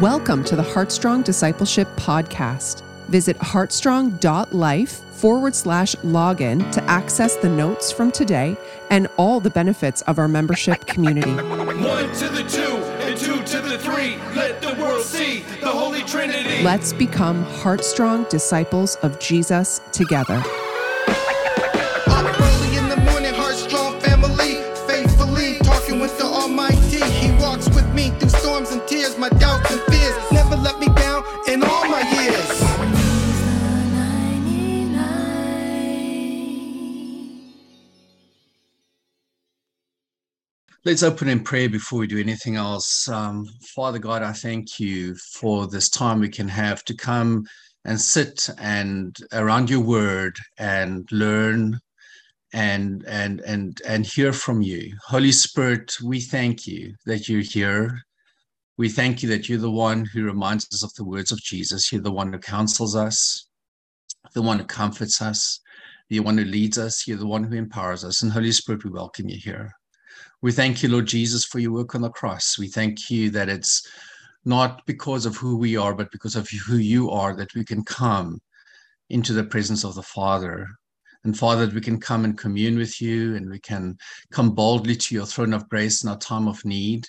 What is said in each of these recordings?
Welcome to the Heartstrong Discipleship Podcast. Visit heartstrong.life forward slash login to access the notes from today and all the benefits of our membership community. One to the two and two to the three. Let the world see the Holy Trinity. Let's become Heartstrong disciples of Jesus together. Let's open in prayer before we do anything else. Um, Father God, I thank you for this time we can have to come and sit and around your word and learn and and and and hear from you. Holy Spirit, we thank you that you're here. We thank you that you're the one who reminds us of the words of Jesus. You're the one who counsels us, the one who comforts us, the one who leads us. You're the one who empowers us. And Holy Spirit, we welcome you here. We thank you, Lord Jesus, for your work on the cross. We thank you that it's not because of who we are, but because of who you are that we can come into the presence of the Father. And Father, that we can come and commune with you and we can come boldly to your throne of grace in our time of need.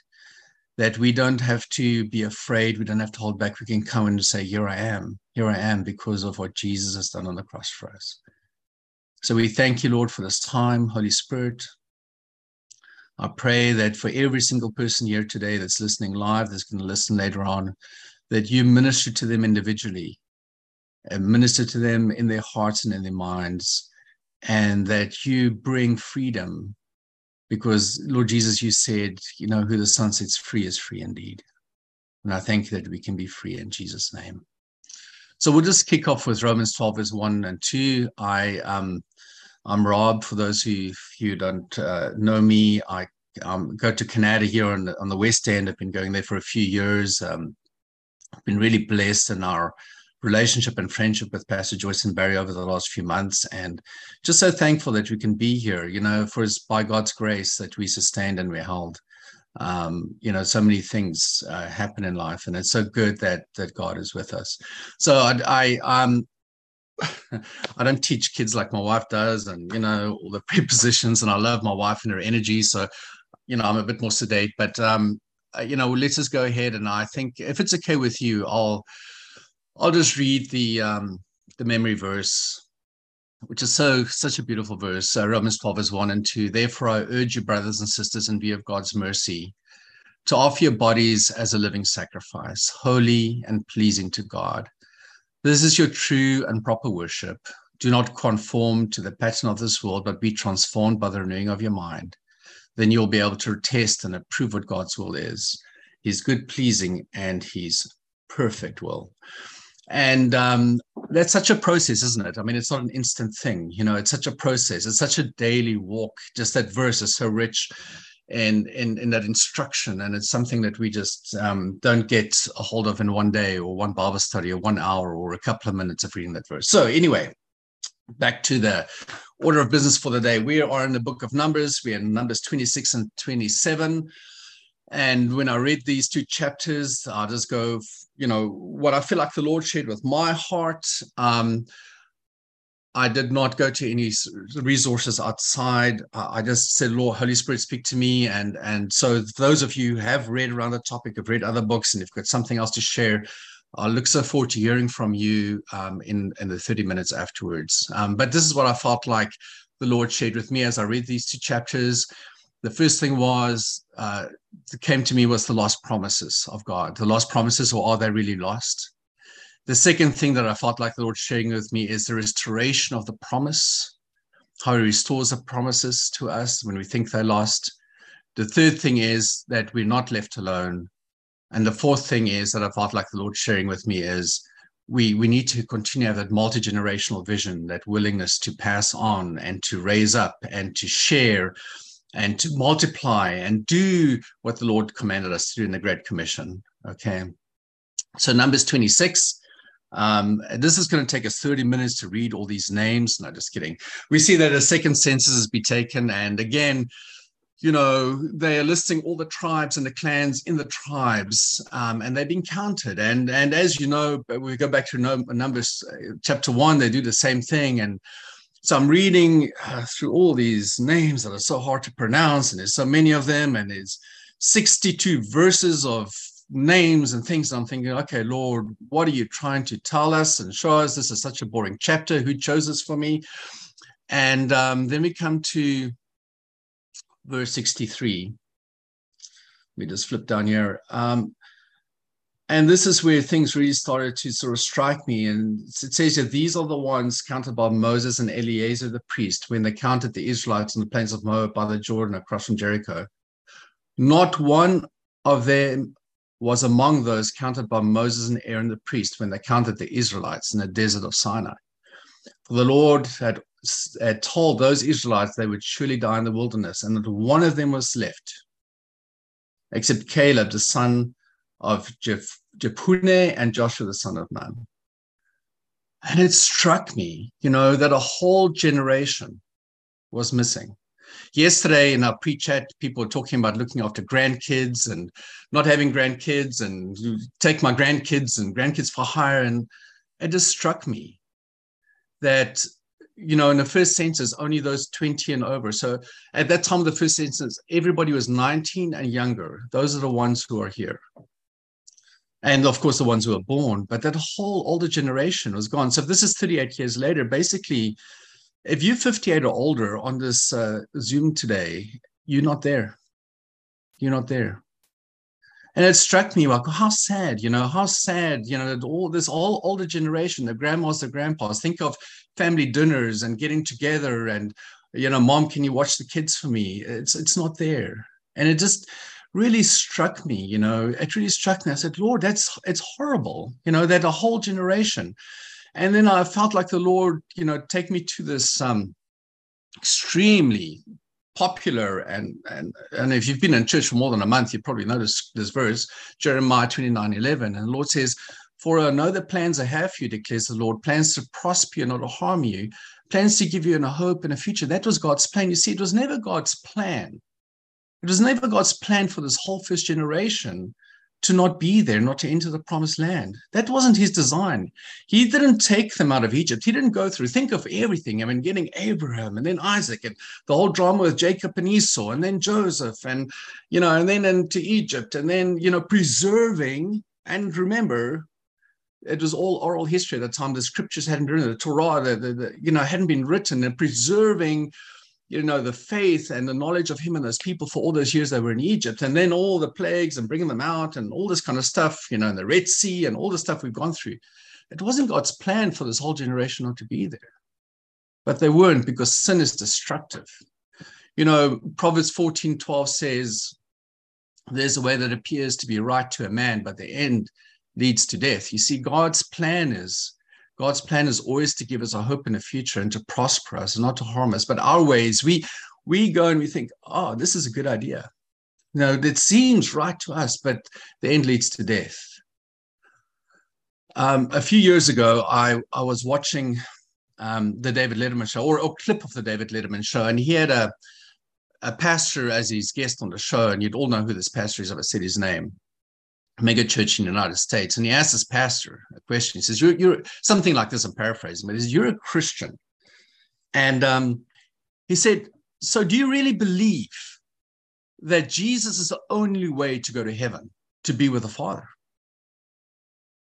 That we don't have to be afraid, we don't have to hold back. We can come and say, Here I am, here I am, because of what Jesus has done on the cross for us. So we thank you, Lord, for this time. Holy Spirit, I pray that for every single person here today that's listening live, that's going to listen later on, that you minister to them individually and minister to them in their hearts and in their minds, and that you bring freedom. Because, Lord Jesus, you said, you know, who the Son sets free is free indeed. And I thank you that we can be free in Jesus' name. So we'll just kick off with Romans 12, verse 1 and 2. I um, I'm Rob. For those who, don't uh, know me, I um, go to Canada here on the, on the West End. I've been going there for a few years. Um, I've been really blessed in our relationship and friendship with Pastor Joyce and Barry over the last few months, and just so thankful that we can be here. You know, for it's by God's grace that we sustained and we held. Um, you know, so many things uh, happen in life, and it's so good that that God is with us. So I, I um, I don't teach kids like my wife does, and you know all the prepositions. And I love my wife and her energy, so you know I'm a bit more sedate. But um, uh, you know, let's just go ahead. And I think if it's okay with you, I'll I'll just read the um, the memory verse, which is so such a beautiful verse. Uh, Romans 12 verse 1 and 2. Therefore, I urge you, brothers and sisters, in view of God's mercy, to offer your bodies as a living sacrifice, holy and pleasing to God this is your true and proper worship. Do not conform to the pattern of this world, but be transformed by the renewing of your mind. Then you'll be able to test and approve what God's will is His good, pleasing, and His perfect will. And um, that's such a process, isn't it? I mean, it's not an instant thing. You know, it's such a process. It's such a daily walk. Just that verse is so rich in in, in that instruction. And it's something that we just um, don't get a hold of in one day or one bible study or one hour or a couple of minutes of reading that verse. So anyway back to the order of business for the day. We are in the book of numbers. We're in numbers 26 and 27 and when i read these two chapters i just go you know what i feel like the lord shared with my heart um, I did not go to any resources outside. I just said, Lord, Holy Spirit, speak to me. And and so those of you who have read around the topic, have read other books, and if got something else to share, I look so forward to hearing from you um, in in the 30 minutes afterwards. Um, but this is what I felt like the Lord shared with me as I read these two chapters. The first thing was uh, that came to me was the lost promises of God. The lost promises, or are they really lost? The second thing that I felt like the Lord sharing with me is the restoration of the promise, how He restores the promises to us when we think they're lost. The third thing is that we're not left alone. And the fourth thing is that I felt like the Lord sharing with me is we, we need to continue that multi generational vision, that willingness to pass on and to raise up and to share and to multiply and do what the Lord commanded us to do in the Great Commission. Okay. So, Numbers 26 um, this is going to take us 30 minutes to read all these names. No, just kidding. We see that a second census has been taken. And again, you know, they are listing all the tribes and the clans in the tribes, um, and they've been counted. And and as you know, we go back to Numbers uh, chapter one, they do the same thing. And so I'm reading uh, through all these names that are so hard to pronounce, and there's so many of them, and there's 62 verses of names and things. I'm thinking, okay, Lord, what are you trying to tell us and show us? This is such a boring chapter. Who chose this for me? And um, then we come to verse 63. We just flip down here. Um, and this is where things really started to sort of strike me. And it says that these are the ones counted by Moses and Eleazar the priest when they counted the Israelites on the plains of Moab by the Jordan across from Jericho. Not one of them was among those counted by Moses and Aaron the priest when they counted the Israelites in the desert of Sinai. For the Lord had, had told those Israelites they would surely die in the wilderness, and that one of them was left, except Caleb, the son of Jeph- Jephunneh, and Joshua, the son of Nun. And it struck me, you know, that a whole generation was missing yesterday in our pre-chat, people were talking about looking after grandkids and not having grandkids and take my grandkids and grandkids for hire. And it just struck me that, you know, in the first census, only those 20 and over. So at that time of the first census, everybody was 19 and younger. Those are the ones who are here. And of course, the ones who were born, but that whole older generation was gone. So this is 38 years later. Basically, if you're 58 or older on this uh, Zoom today, you're not there. You're not there. And it struck me like, how sad, you know, how sad, you know, that all this all older generation, the grandmas, the grandpas, think of family dinners and getting together and, you know, mom, can you watch the kids for me? It's it's not there. And it just really struck me, you know, it really struck me. I said, Lord, that's it's horrible, you know, that a whole generation and then I felt like the Lord, you know, take me to this um, extremely popular and and and if you've been in church for more than a month, you probably noticed this verse, Jeremiah 29, 11. And the Lord says, For I know the plans I have for you, declares the Lord, plans to prosper you, not to harm you, plans to give you a hope and a future. That was God's plan. You see, it was never God's plan. It was never God's plan for this whole first generation to not be there, not to enter the promised land. That wasn't his design. He didn't take them out of Egypt. He didn't go through, think of everything. I mean, getting Abraham and then Isaac and the whole drama with Jacob and Esau and then Joseph and, you know, and then into Egypt and then, you know, preserving. And remember, it was all oral history at the time. The scriptures hadn't been written, the Torah, the, the, the you know, hadn't been written and preserving you know, the faith and the knowledge of him and those people for all those years they were in Egypt, and then all the plagues and bringing them out and all this kind of stuff, you know, and the Red Sea and all the stuff we've gone through. It wasn't God's plan for this whole generation not to be there. But they weren't because sin is destructive. You know, Proverbs 14 12 says, There's a way that appears to be right to a man, but the end leads to death. You see, God's plan is God's plan is always to give us a hope in the future and to prosper us, not to harm us. But our ways, we we go and we think, oh, this is a good idea. You know, that seems right to us, but the end leads to death. Um, a few years ago, I, I was watching um, the David Letterman show, or a clip of the David Letterman show, and he had a a pastor as his guest on the show, and you'd all know who this pastor is. I've said his name mega church in the United States. And he asked his pastor a question. He says, You're, you're something like this, I'm paraphrasing, but he says, You're a Christian. And um, he said, So do you really believe that Jesus is the only way to go to heaven, to be with the Father?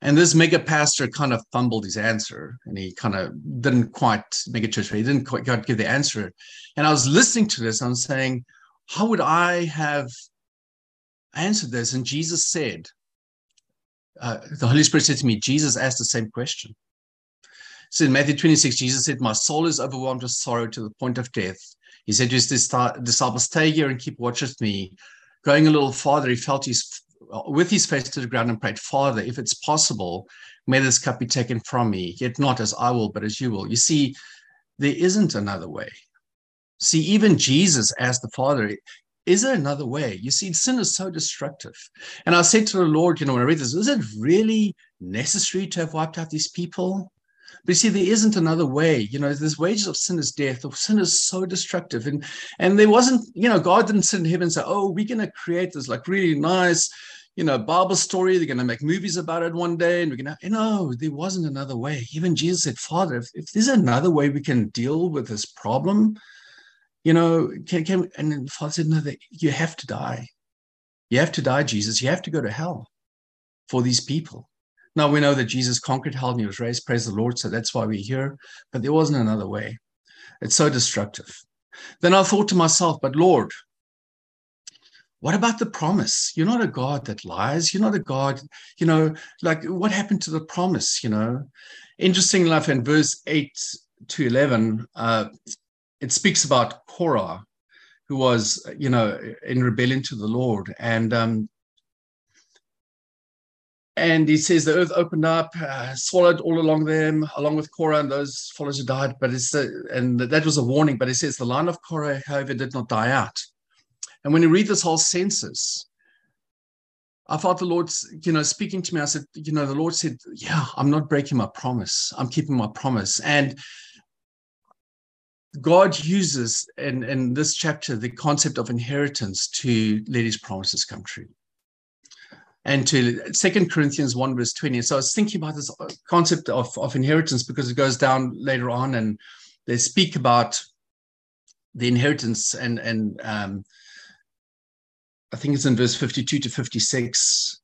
And this mega pastor kind of fumbled his answer and he kind of didn't quite make a church, he didn't quite give the answer. And I was listening to this, I'm saying, How would I have answered this? And Jesus said, uh, the Holy Spirit said to me, Jesus asked the same question. So in Matthew 26, Jesus said, My soul is overwhelmed with sorrow to the point of death. He said to his disciples, Stay here and keep watch with me. Going a little farther, he felt his with his face to the ground and prayed, Father, if it's possible, may this cup be taken from me, yet not as I will, but as you will. You see, there isn't another way. See, even Jesus asked the Father, is there another way? You see, sin is so destructive. And I said to the Lord, you know, when I read this, is it really necessary to have wiped out these people? But you see, there isn't another way. You know, there's wages of sin is death. Of sin is so destructive, and and there wasn't. You know, God didn't sit in heaven and say, "Oh, we're going to create this like really nice." You know, Bible story. They're going to make movies about it one day, and we're going to. You know, there wasn't another way. Even Jesus said, "Father, if, if there's another way we can deal with this problem, you know, can can." And Father said, "No, that you have to die. You have to die, Jesus. You have to go to hell for these people." Now we know that Jesus conquered hell and he was raised, praise the Lord. So that's why we're here. But there wasn't another way. It's so destructive. Then I thought to myself, but Lord, what about the promise? You're not a God that lies. You're not a God, you know, like what happened to the promise, you know? Interesting enough, in verse 8 to 11, uh, it speaks about Korah, who was, you know, in rebellion to the Lord. And um, and he says the earth opened up, uh, swallowed all along them, along with Korah and those followers who died. But it's a, and that was a warning. But it says the line of Korah, however, did not die out. And when you read this whole census, I felt the Lord, you know, speaking to me. I said, you know, the Lord said, "Yeah, I'm not breaking my promise. I'm keeping my promise." And God uses in in this chapter the concept of inheritance to let His promises come true and to Second Corinthians 1, verse 20. So I was thinking about this concept of, of inheritance because it goes down later on and they speak about the inheritance and and um, I think it's in verse 52 to 56.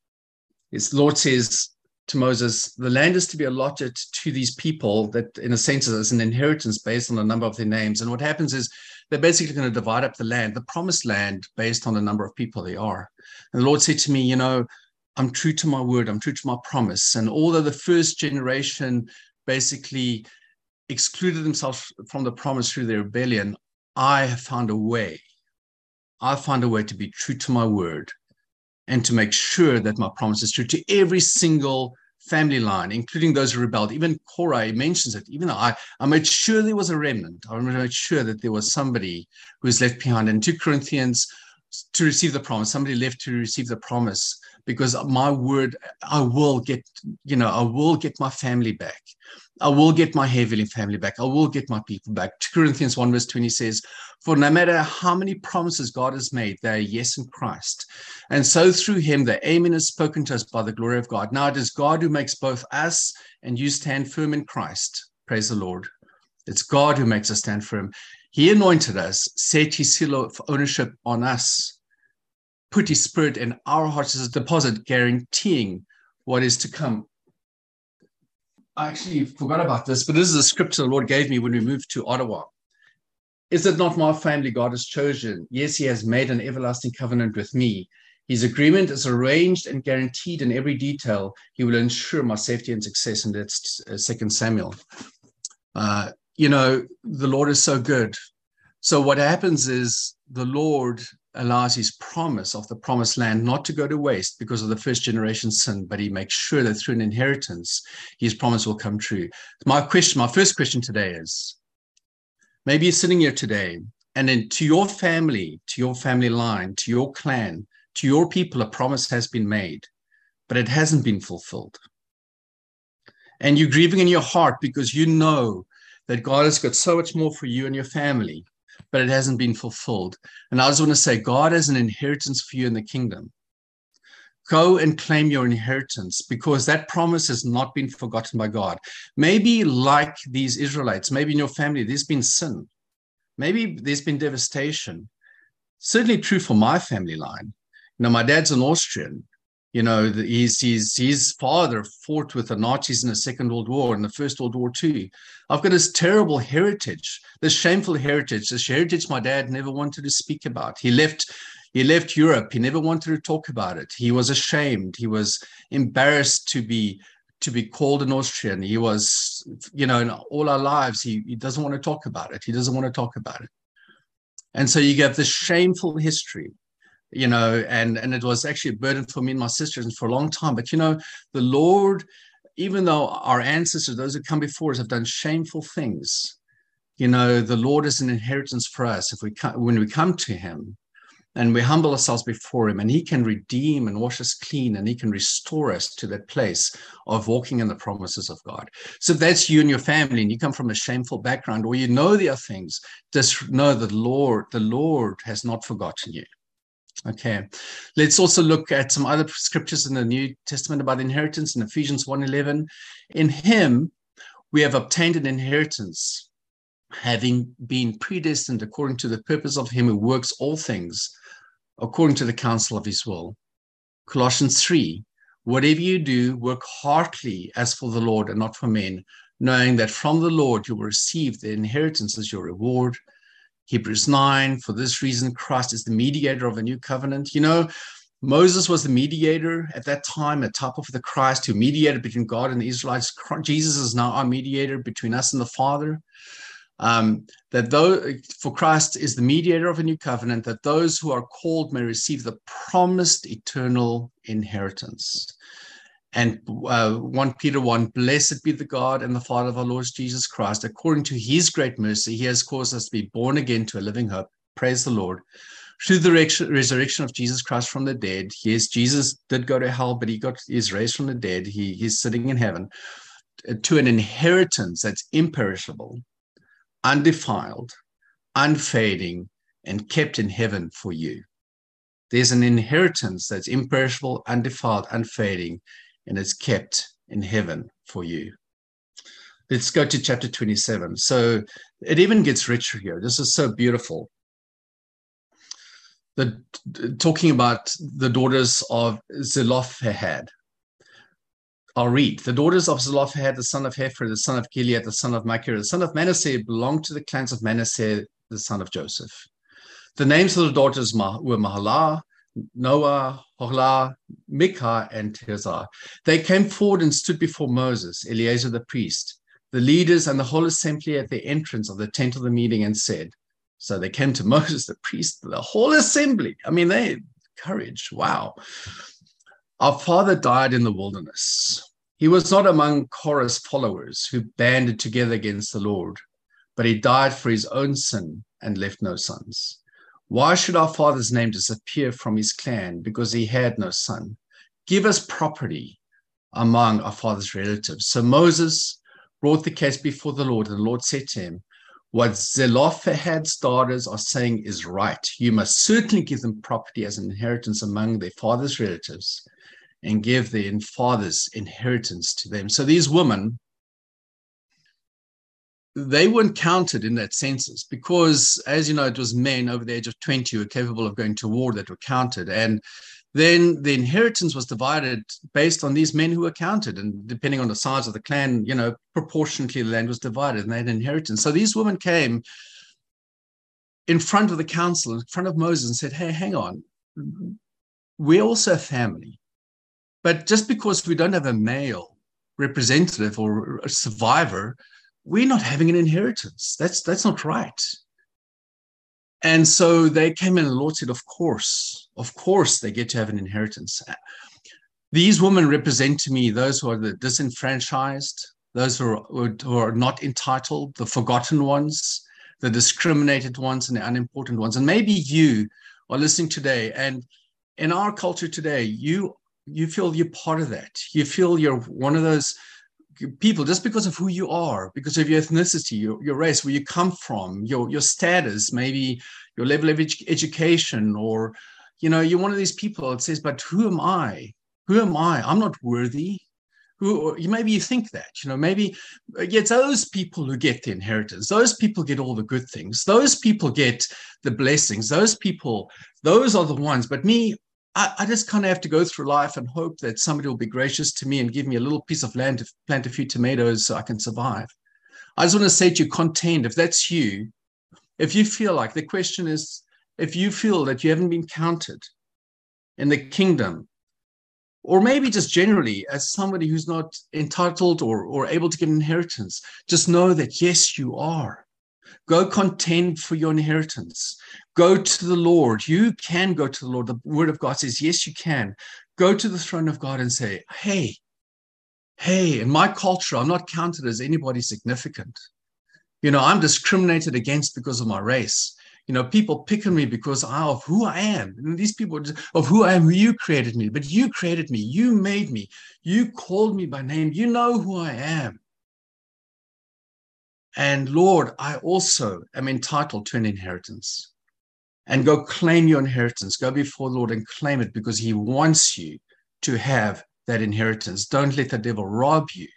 His Lord says to Moses, the land is to be allotted to these people that in a sense is an inheritance based on the number of their names. And what happens is they're basically going to divide up the land, the promised land, based on the number of people they are. And the Lord said to me, you know, I'm true to my word, I'm true to my promise. And although the first generation basically excluded themselves from the promise through their rebellion, I have found a way. I found a way to be true to my word and to make sure that my promise is true to every single family line, including those who rebelled. Even Korah mentions it. Even though I, I made sure there was a remnant, I made sure that there was somebody who was left behind. In 2 Corinthians, to receive the promise, somebody left to receive the promise because my word, I will get, you know, I will get my family back. I will get my heavenly family back. I will get my people back. 2 Corinthians 1 verse 20 says, For no matter how many promises God has made, they are yes in Christ. And so through him, the amen is spoken to us by the glory of God. Now it is God who makes both us and you stand firm in Christ. Praise the Lord. It's God who makes us stand firm. He anointed us, set his seal of ownership on us put his spirit in our hearts as a deposit, guaranteeing what is to come. I actually forgot about this, but this is a scripture the Lord gave me when we moved to Ottawa. Is it not my family God has chosen? Yes, he has made an everlasting covenant with me. His agreement is arranged and guaranteed in every detail. He will ensure my safety and success. And that's uh, Second Samuel. Uh, you know, the Lord is so good. So what happens is the Lord allows his promise of the promised land not to go to waste because of the first generation sin, but he makes sure that through an inheritance, his promise will come true. My question, my first question today is maybe you're sitting here today and then to your family, to your family line, to your clan, to your people, a promise has been made, but it hasn't been fulfilled. And you're grieving in your heart because you know that God has got so much more for you and your family but it hasn't been fulfilled. And I just want to say, God has an inheritance for you in the kingdom. Go and claim your inheritance because that promise has not been forgotten by God. Maybe, like these Israelites, maybe in your family, there's been sin. Maybe there's been devastation. Certainly true for my family line. You know, my dad's an Austrian. You know, his, his, his father fought with the Nazis in the Second World War and the First World War too. I've got this terrible heritage, this shameful heritage, this heritage my dad never wanted to speak about. He left he left Europe. He never wanted to talk about it. He was ashamed. He was embarrassed to be to be called an Austrian. He was, you know, in all our lives, he, he doesn't want to talk about it. He doesn't want to talk about it. And so you get this shameful history you know, and and it was actually a burden for me and my sisters for a long time. But you know, the Lord, even though our ancestors, those who come before us, have done shameful things, you know, the Lord is an inheritance for us. If we come, when we come to Him, and we humble ourselves before him and he can redeem and wash us clean and he can restore us to that place of walking in the promises of god so that's you and your family and you come from a shameful background or you know there are things just know that lord the lord has not forgotten you okay let's also look at some other scriptures in the new testament about inheritance in ephesians 1.11 in him we have obtained an inheritance having been predestined according to the purpose of him who works all things according to the counsel of his will. Colossians 3 Whatever you do, work heartily as for the Lord and not for men, knowing that from the Lord you will receive the inheritance as your reward. Hebrews 9 For this reason, Christ is the mediator of a new covenant. You know, Moses was the mediator at that time, a type of the Christ who mediated between God and the Israelites. Jesus is now our mediator between us and the Father um, that though for Christ is the mediator of a new covenant, that those who are called may receive the promised eternal inheritance. And uh, 1 Peter 1 Blessed be the God and the Father of our Lord Jesus Christ. According to his great mercy, he has caused us to be born again to a living hope. Praise the Lord. Through the resurrection of Jesus Christ from the dead. Yes, Jesus did go to hell, but he got his raised from the dead. He, he's sitting in heaven to an inheritance that's imperishable, undefiled, unfading, and kept in heaven for you. There's an inheritance that's imperishable, undefiled, unfading, and it's kept in heaven for you. Let's go to chapter 27. So it even gets richer here. This is so beautiful. The, talking about the daughters of Zelophehad. I'll read. The daughters of Zelophehad, the son of Hepher, the son of Gilead, the son of Machir, the son of Manasseh, belonged to the clans of Manasseh, the son of Joseph. The names of the daughters were Mahlah, Noah, Hoglah, Milcah, and Tirzah. They came forward and stood before Moses, Eleazar the priest, the leaders, and the whole assembly at the entrance of the tent of the meeting and said, So they came to Moses, the priest, the whole assembly. I mean, they courage. Wow. Our father died in the wilderness. He was not among Korah's followers who banded together against the Lord, but he died for his own sin and left no sons. Why should our father's name disappear from his clan because he had no son? Give us property among our father's relatives. So Moses brought the case before the Lord, and the Lord said to him, What Zelophehad's daughters are saying is right. You must certainly give them property as an inheritance among their father's relatives and give their father's inheritance to them. So these women, they weren't counted in that census because, as you know, it was men over the age of 20 who were capable of going to war that were counted. And then the inheritance was divided based on these men who were counted. And depending on the size of the clan, you know, proportionately the land was divided and they had inheritance. So these women came in front of the council, in front of Moses, and said, Hey, hang on. We're also a family. But just because we don't have a male representative or a survivor, we're not having an inheritance. That's that's not right. And so they came in and the Of course, of course, they get to have an inheritance. These women represent to me those who are the disenfranchised, those who are, who are not entitled, the forgotten ones, the discriminated ones, and the unimportant ones. And maybe you are listening today, and in our culture today, you you feel you're part of that. You feel you're one of those people just because of who you are, because of your ethnicity, your, your race, where you come from, your your status, maybe your level of ed- education, or you know, you're one of these people that says, "But who am I? Who am I? I'm not worthy." Who you maybe you think that you know maybe uh, it's those people who get the inheritance. Those people get all the good things. Those people get the blessings. Those people, those are the ones. But me, I, I just kind of have to go through life and hope that somebody will be gracious to me and give me a little piece of land to plant a few tomatoes so I can survive. I just want to say to you, contend, if that's you, if you feel like the question is, if you feel that you haven't been counted in the kingdom, or maybe just generally as somebody who's not entitled or, or able to get inheritance, just know that yes, you are. Go contend for your inheritance. Go to the Lord. You can go to the Lord. The word of God says, yes, you can. Go to the throne of God and say, hey, hey, in my culture, I'm not counted as anybody significant. You know, I'm discriminated against because of my race. You know, people pick on me because of who I am. And these people of who I am, you created me, but you created me, you made me, you called me by name, you know who I am. And Lord, I also am entitled to an inheritance. And go claim your inheritance. Go before the Lord and claim it because He wants you to have that inheritance. Don't let the devil rob you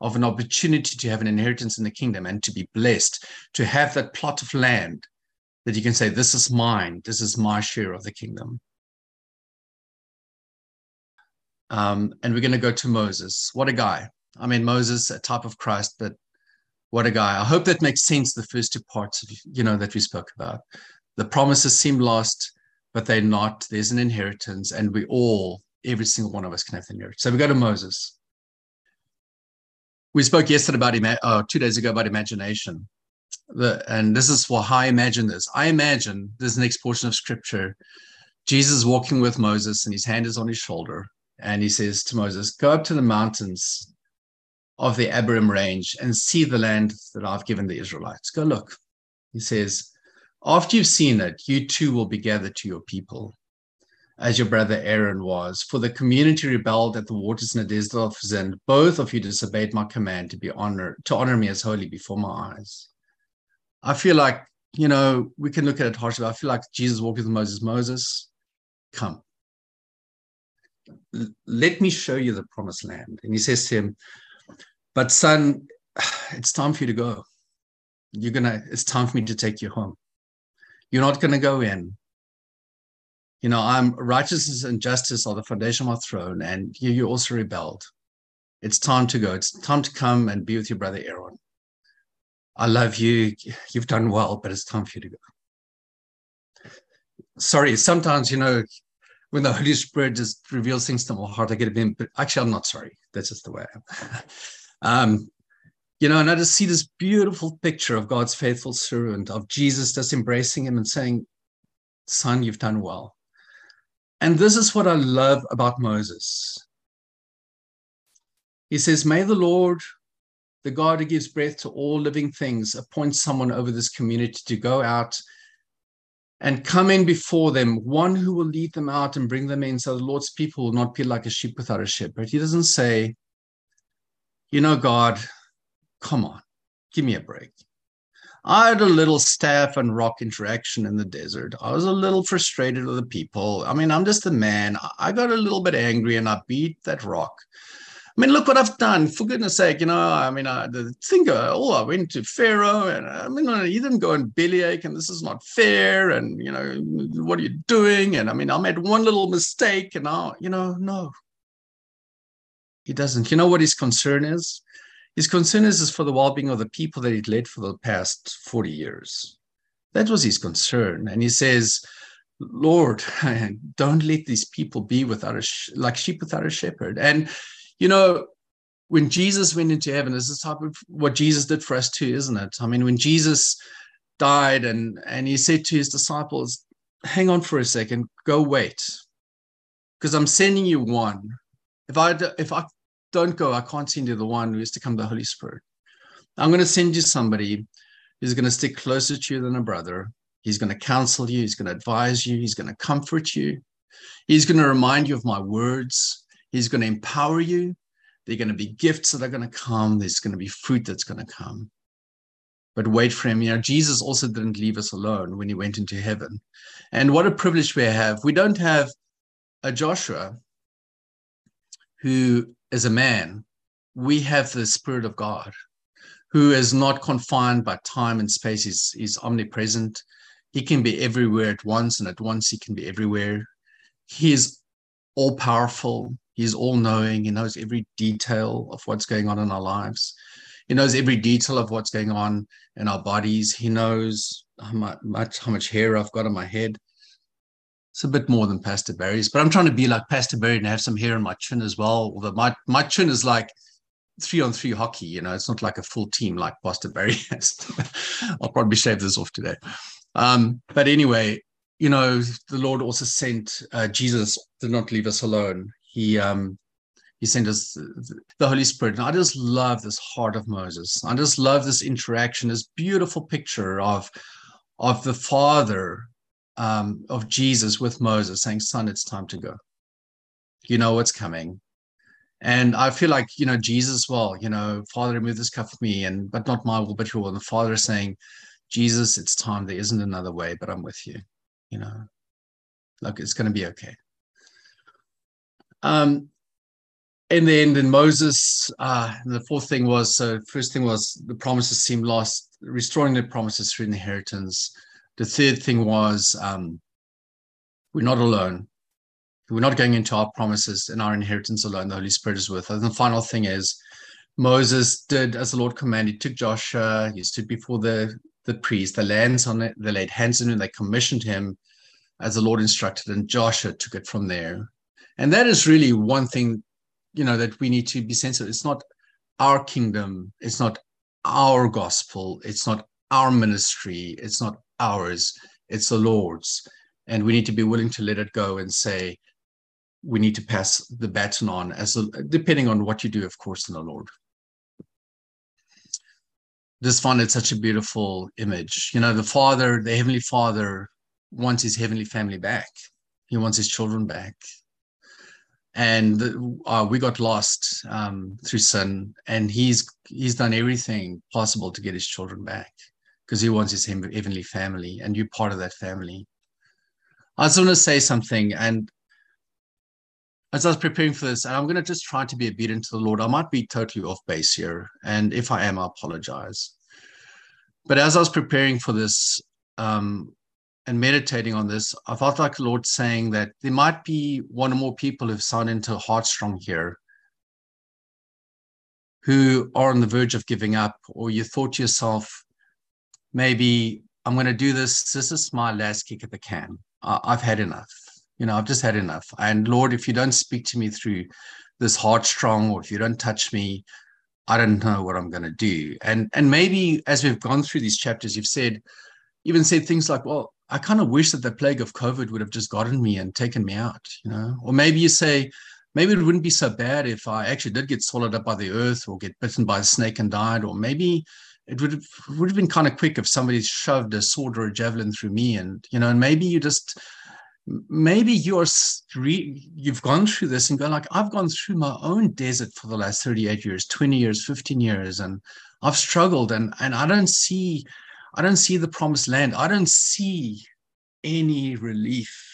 of an opportunity to have an inheritance in the kingdom and to be blessed, to have that plot of land that you can say, This is mine, this is my share of the kingdom. Um, and we're going to go to Moses. What a guy. I mean, Moses, a type of Christ, but what a guy. I hope that makes sense, the first two parts, of, you know, that we spoke about. The promises seem lost, but they're not. There's an inheritance, and we all, every single one of us can have the inheritance. So we go to Moses. We spoke yesterday about, uh, two days ago about imagination the, and this is what I imagine this. I imagine this next portion of scripture, Jesus walking with Moses and his hand is on his shoulder. And he says to Moses, Go up to the mountains of the Abarim range and see the land that I've given the Israelites. Go look. He says, After you've seen it, you too will be gathered to your people, as your brother Aaron was. For the community rebelled at the waters in the desert of Zin. Both of you disobeyed my command to be honored, to honor me as holy before my eyes. I feel like, you know, we can look at it harshly. I feel like Jesus walked with Moses. Moses, come. Let me show you the promised land. And he says to him, But son, it's time for you to go. You're gonna, it's time for me to take you home. You're not gonna go in. You know, I'm righteousness and justice are the foundation of my throne, and you, you also rebelled. It's time to go. It's time to come and be with your brother Aaron. I love you. You've done well, but it's time for you to go. Sorry, sometimes, you know, when the Holy Spirit just reveals things to my heart, I get a bit, but actually, I'm not sorry. That's just the way I am. um, you know, and I just see this beautiful picture of God's faithful servant, of Jesus just embracing him and saying, Son, you've done well. And this is what I love about Moses. He says, May the Lord the God who gives breath to all living things appoint someone over this community to go out and come in before them, one who will lead them out and bring them in so the Lord's people will not be like a sheep without a shepherd. He doesn't say, you know, God, come on, give me a break. I had a little staff and rock interaction in the desert. I was a little frustrated with the people. I mean, I'm just a man. I got a little bit angry and I beat that rock. I mean, look what I've done. For goodness sake, you know, I mean, I, think oh, uh, I went to Pharaoh and uh, I mean, uh, he didn't go and bellyache and this is not fair. And, you know, what are you doing? And I mean, I made one little mistake and now, you know, no, he doesn't. You know what his concern is? His concern is, is for the well-being of the people that he'd led for the past 40 years. That was his concern. And he says, Lord, don't let these people be without a like sheep without a shepherd. And you know, when Jesus went into heaven, this is type of what Jesus did for us too, isn't it? I mean, when Jesus died and and he said to his disciples, "Hang on for a second, go wait, because I'm sending you one. If I if I don't go, I can't send you the one who is to come, the Holy Spirit. I'm going to send you somebody who's going to stick closer to you than a brother. He's going to counsel you. He's going to advise you. He's going to comfort you. He's going to remind you of my words. He's going to empower you. There are going to be gifts that are going to come. There's going to be fruit that's going to come. But wait for him. You know, Jesus also didn't leave us alone when he went into heaven. And what a privilege we have. We don't have a Joshua who is a man. We have the Spirit of God who is not confined by time and space. He's, he's omnipresent. He can be everywhere at once, and at once he can be everywhere. He is all powerful. He's all knowing. He knows every detail of what's going on in our lives. He knows every detail of what's going on in our bodies. He knows how much, how much hair I've got on my head. It's a bit more than Pastor Barry's, but I'm trying to be like Pastor Barry and have some hair on my chin as well. Although my, my chin is like three on three hockey, you know, it's not like a full team like Pastor Barry has. I'll probably shave this off today. Um, but anyway, you know, the Lord also sent uh, Jesus did not leave us alone he um, he sent us the Holy Spirit. And I just love this heart of Moses. I just love this interaction, this beautiful picture of of the father um, of Jesus with Moses saying, Son, it's time to go. You know what's coming. And I feel like, you know, Jesus, well, you know, Father, remove this cup from me, and but not my will, but your will. And the Father is saying, Jesus, it's time. There isn't another way, but I'm with you. You know, look, it's going to be okay. Um, in the end, Moses, uh, the fourth thing was so first thing was the promises seemed lost, restoring the promises through inheritance. The third thing was um, we're not alone. We're not going into our promises and our inheritance alone. The Holy Spirit is with us. And the final thing is Moses did as the Lord commanded. He took Joshua, he stood before the, the priest, the lands on it, they laid hands on him, they commissioned him as the Lord instructed, and Joshua took it from there. And that is really one thing, you know, that we need to be sensitive. It's not our kingdom, it's not our gospel, it's not our ministry, it's not ours, it's the Lord's. And we need to be willing to let it go and say, we need to pass the baton on as a, depending on what you do, of course, in the Lord. Just find it such a beautiful image. You know, the Father, the Heavenly Father, wants his heavenly family back. He wants his children back. And uh, we got lost um, through sin, and he's he's done everything possible to get his children back because he wants his heavenly family, and you're part of that family. I just want to say something, and as I was preparing for this, and I'm going to just try to be obedient to the Lord. I might be totally off base here, and if I am, I apologize. But as I was preparing for this um, and meditating on this, I felt like the Lord saying that there might be one or more people who've signed into Heartstrong here who are on the verge of giving up, or you thought to yourself, maybe I'm going to do this. This is my last kick at the can. I've had enough. You know, I've just had enough. And Lord, if you don't speak to me through this Heartstrong, or if you don't touch me, I don't know what I'm going to do. And and maybe as we've gone through these chapters, you've said, even said things like, well, I kind of wish that the plague of COVID would have just gotten me and taken me out, you know. Or maybe you say, maybe it wouldn't be so bad if I actually did get swallowed up by the earth or get bitten by a snake and died. Or maybe it would have, would have been kind of quick if somebody shoved a sword or a javelin through me. And, you know, and maybe you just, maybe you're you've gone through this and go like i've gone through my own desert for the last 38 years 20 years 15 years and i've struggled and and i don't see i don't see the promised land i don't see any relief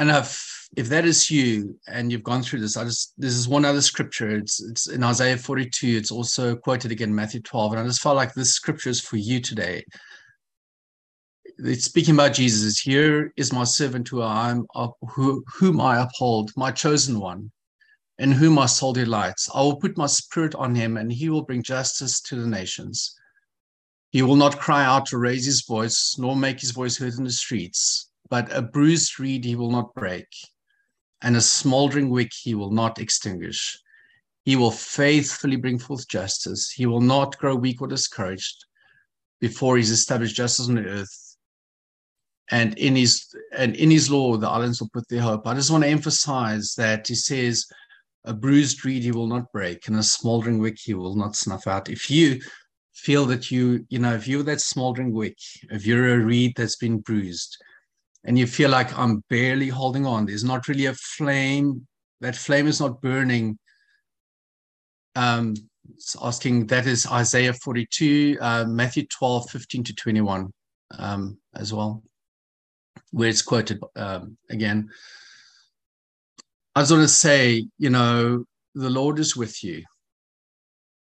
and if if that is you and you've gone through this i just this is one other scripture it's it's in isaiah 42 it's also quoted again in matthew 12 and i just felt like this scripture is for you today it's speaking about Jesus. Here is my servant who I am, who, whom I uphold, my chosen one, in whom my soul delights. I will put my spirit on him, and he will bring justice to the nations. He will not cry out to raise his voice, nor make his voice heard in the streets. But a bruised reed he will not break, and a smoldering wick he will not extinguish. He will faithfully bring forth justice. He will not grow weak or discouraged before he's established justice on the earth and in his and in his law the islands will put their hope i just want to emphasize that he says a bruised reed he will not break and a smoldering wick he will not snuff out if you feel that you you know if you're that smoldering wick if you're a reed that's been bruised and you feel like i'm barely holding on there's not really a flame that flame is not burning um asking that is isaiah 42 uh, matthew 12 15 to 21 um, as well where it's quoted um, again. I was going to say, you know, the Lord is with you.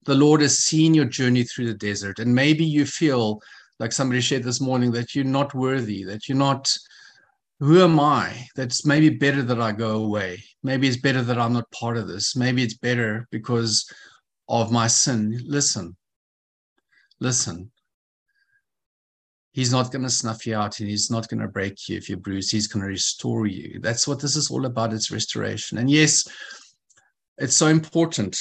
The Lord has seen your journey through the desert, and maybe you feel like somebody shared this morning that you're not worthy, that you're not. Who am I? That's maybe better that I go away. Maybe it's better that I'm not part of this. Maybe it's better because of my sin. Listen, listen. He's not going to snuff you out and he's not going to break you if you're bruised. He's going to restore you. That's what this is all about. It's restoration. And yes, it's so important.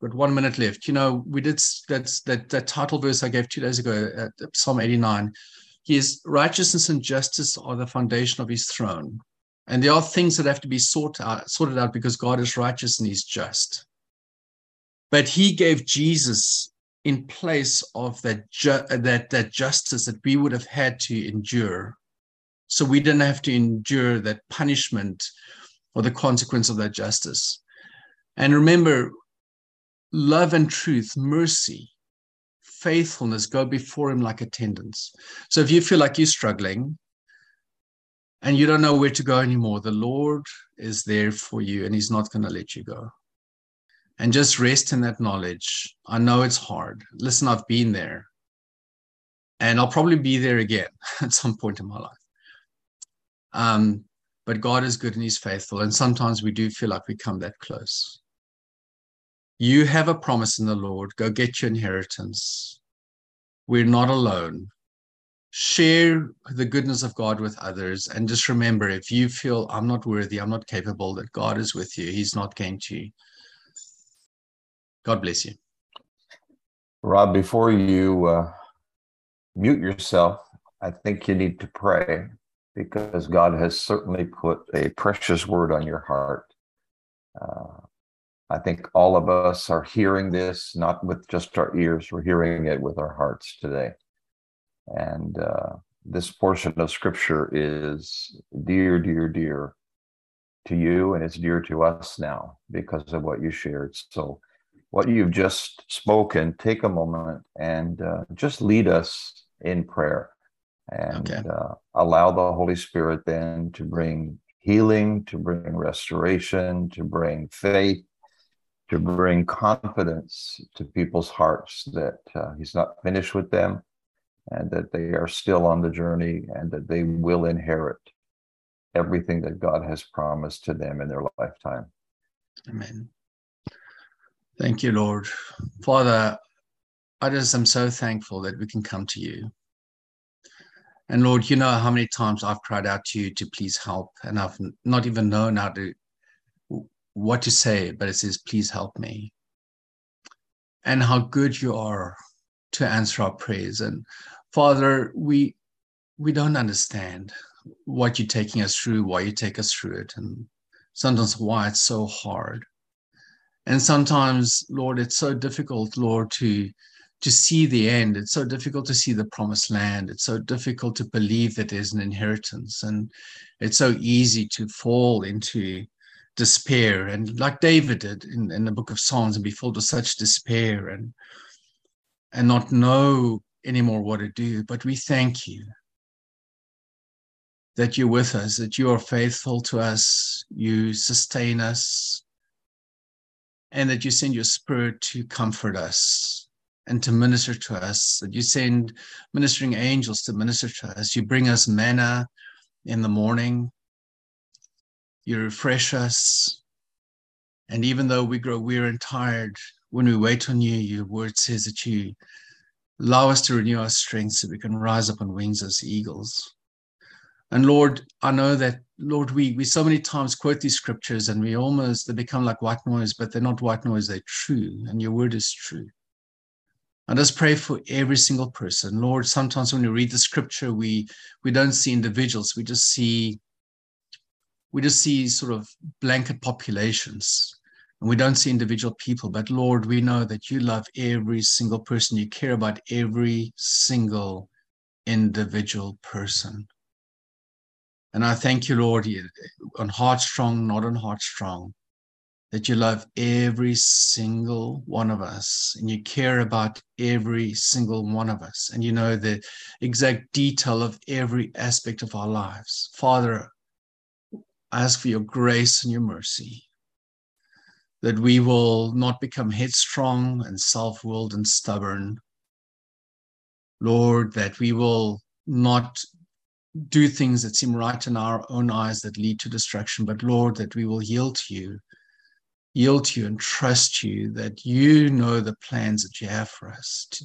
Got one minute left. You know, we did that, that, that title verse I gave two days ago at Psalm 89. His righteousness and justice are the foundation of his throne. And there are things that have to be out, sorted out because God is righteous and he's just. But he gave Jesus in place of that, ju- that, that justice that we would have had to endure. So we didn't have to endure that punishment or the consequence of that justice. And remember, love and truth, mercy, faithfulness go before him like attendants. So if you feel like you're struggling and you don't know where to go anymore, the Lord is there for you and he's not going to let you go and just rest in that knowledge. I know it's hard. Listen, I've been there and I'll probably be there again at some point in my life. Um, but God is good and He's faithful. And sometimes we do feel like we come that close. You have a promise in the Lord. Go get your inheritance. We're not alone. Share the goodness of God with others. And just remember if you feel I'm not worthy, I'm not capable, that God is with you. He's not going to God bless you. Rob, before you uh, mute yourself, I think you need to pray because God has certainly put a precious word on your heart. Uh, I think all of us are hearing this, not with just our ears, we're hearing it with our hearts today. And uh, this portion of scripture is dear, dear, dear to you, and it's dear to us now because of what you shared. So what you've just spoken, take a moment and uh, just lead us in prayer and okay. uh, allow the Holy Spirit then to bring healing, to bring restoration, to bring faith, to bring confidence to people's hearts that uh, He's not finished with them and that they are still on the journey and that they will inherit everything that God has promised to them in their lifetime. Amen. Thank you, Lord. Father, I just am so thankful that we can come to you. And Lord, you know how many times I've cried out to you to please help, and I've not even known how to what to say, but it says, please help me. And how good you are to answer our prayers. And Father, we we don't understand what you're taking us through, why you take us through it, and sometimes why it's so hard. And sometimes, Lord, it's so difficult, Lord, to to see the end. It's so difficult to see the promised land. It's so difficult to believe that there's an inheritance. And it's so easy to fall into despair. And like David did in, in the book of Psalms and be filled with such despair and and not know anymore what to do. But we thank you that you're with us, that you are faithful to us, you sustain us, and that you send your spirit to comfort us and to minister to us, that you send ministering angels to minister to us. You bring us manna in the morning, you refresh us. And even though we grow weary and tired, when we wait on you, your word says that you allow us to renew our strength so we can rise up on wings as eagles. And Lord, I know that Lord, we we so many times quote these scriptures and we almost they become like white noise, but they're not white noise, they're true, and your word is true. I just pray for every single person. Lord, sometimes when we read the scripture, we we don't see individuals, we just see we just see sort of blanket populations and we don't see individual people. But Lord, we know that you love every single person, you care about every single individual person. And I thank you, Lord, on Heartstrong, not on Heartstrong, that you love every single one of us and you care about every single one of us. And you know the exact detail of every aspect of our lives. Father, ask for your grace and your mercy that we will not become headstrong and self willed and stubborn. Lord, that we will not do things that seem right in our own eyes that lead to destruction, but Lord, that we will yield to you, yield to you and trust you that you know the plans that you have for us to,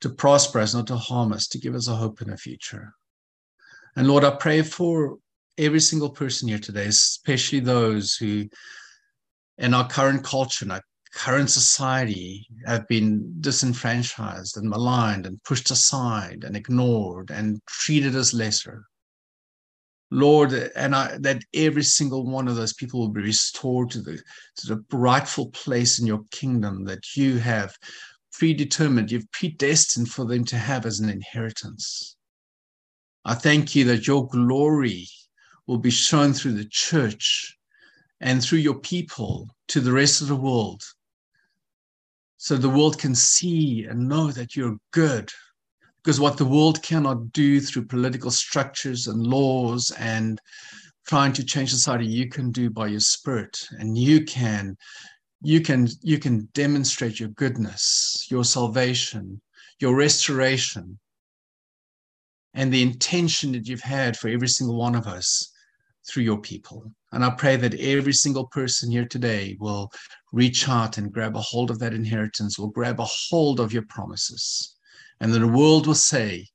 to prosper us, not to harm us, to give us a hope in a future. And Lord, I pray for every single person here today, especially those who in our current culture, in our current society have been disenfranchised and maligned and pushed aside and ignored and treated as lesser. Lord, and I, that every single one of those people will be restored to the, to the rightful place in your kingdom that you have predetermined, you've predestined for them to have as an inheritance. I thank you that your glory will be shown through the church and through your people to the rest of the world. So the world can see and know that you're good. Because what the world cannot do through political structures and laws and trying to change society, you can do by your spirit. And you can you can you can demonstrate your goodness your salvation your restoration and the intention that you've had for every single one of us through your people and i pray that every single person here today will reach out and grab a hold of that inheritance will grab a hold of your promises and then the world will say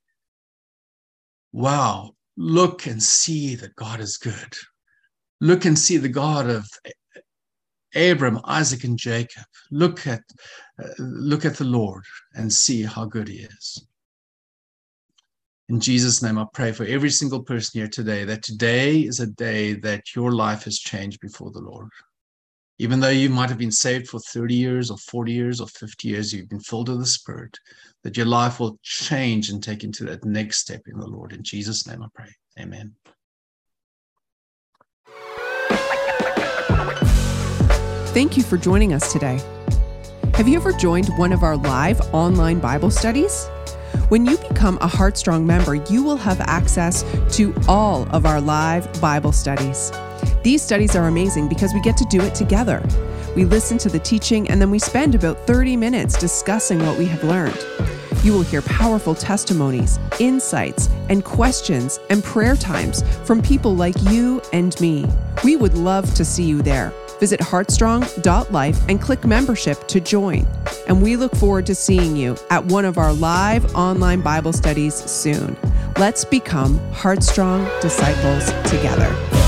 wow look and see that god is good look and see the god of Abram, Isaac, and Jacob. Look at, uh, look at the Lord and see how good he is. In Jesus' name, I pray for every single person here today that today is a day that your life has changed before the Lord. Even though you might have been saved for 30 years or 40 years or 50 years, you've been filled with the Spirit, that your life will change and take into that next step in the Lord. In Jesus' name, I pray. Amen. Thank you for joining us today. Have you ever joined one of our live online Bible studies? When you become a Heartstrong member, you will have access to all of our live Bible studies. These studies are amazing because we get to do it together. We listen to the teaching and then we spend about 30 minutes discussing what we have learned. You will hear powerful testimonies, insights, and questions and prayer times from people like you and me. We would love to see you there. Visit heartstrong.life and click membership to join. And we look forward to seeing you at one of our live online Bible studies soon. Let's become Heartstrong disciples together.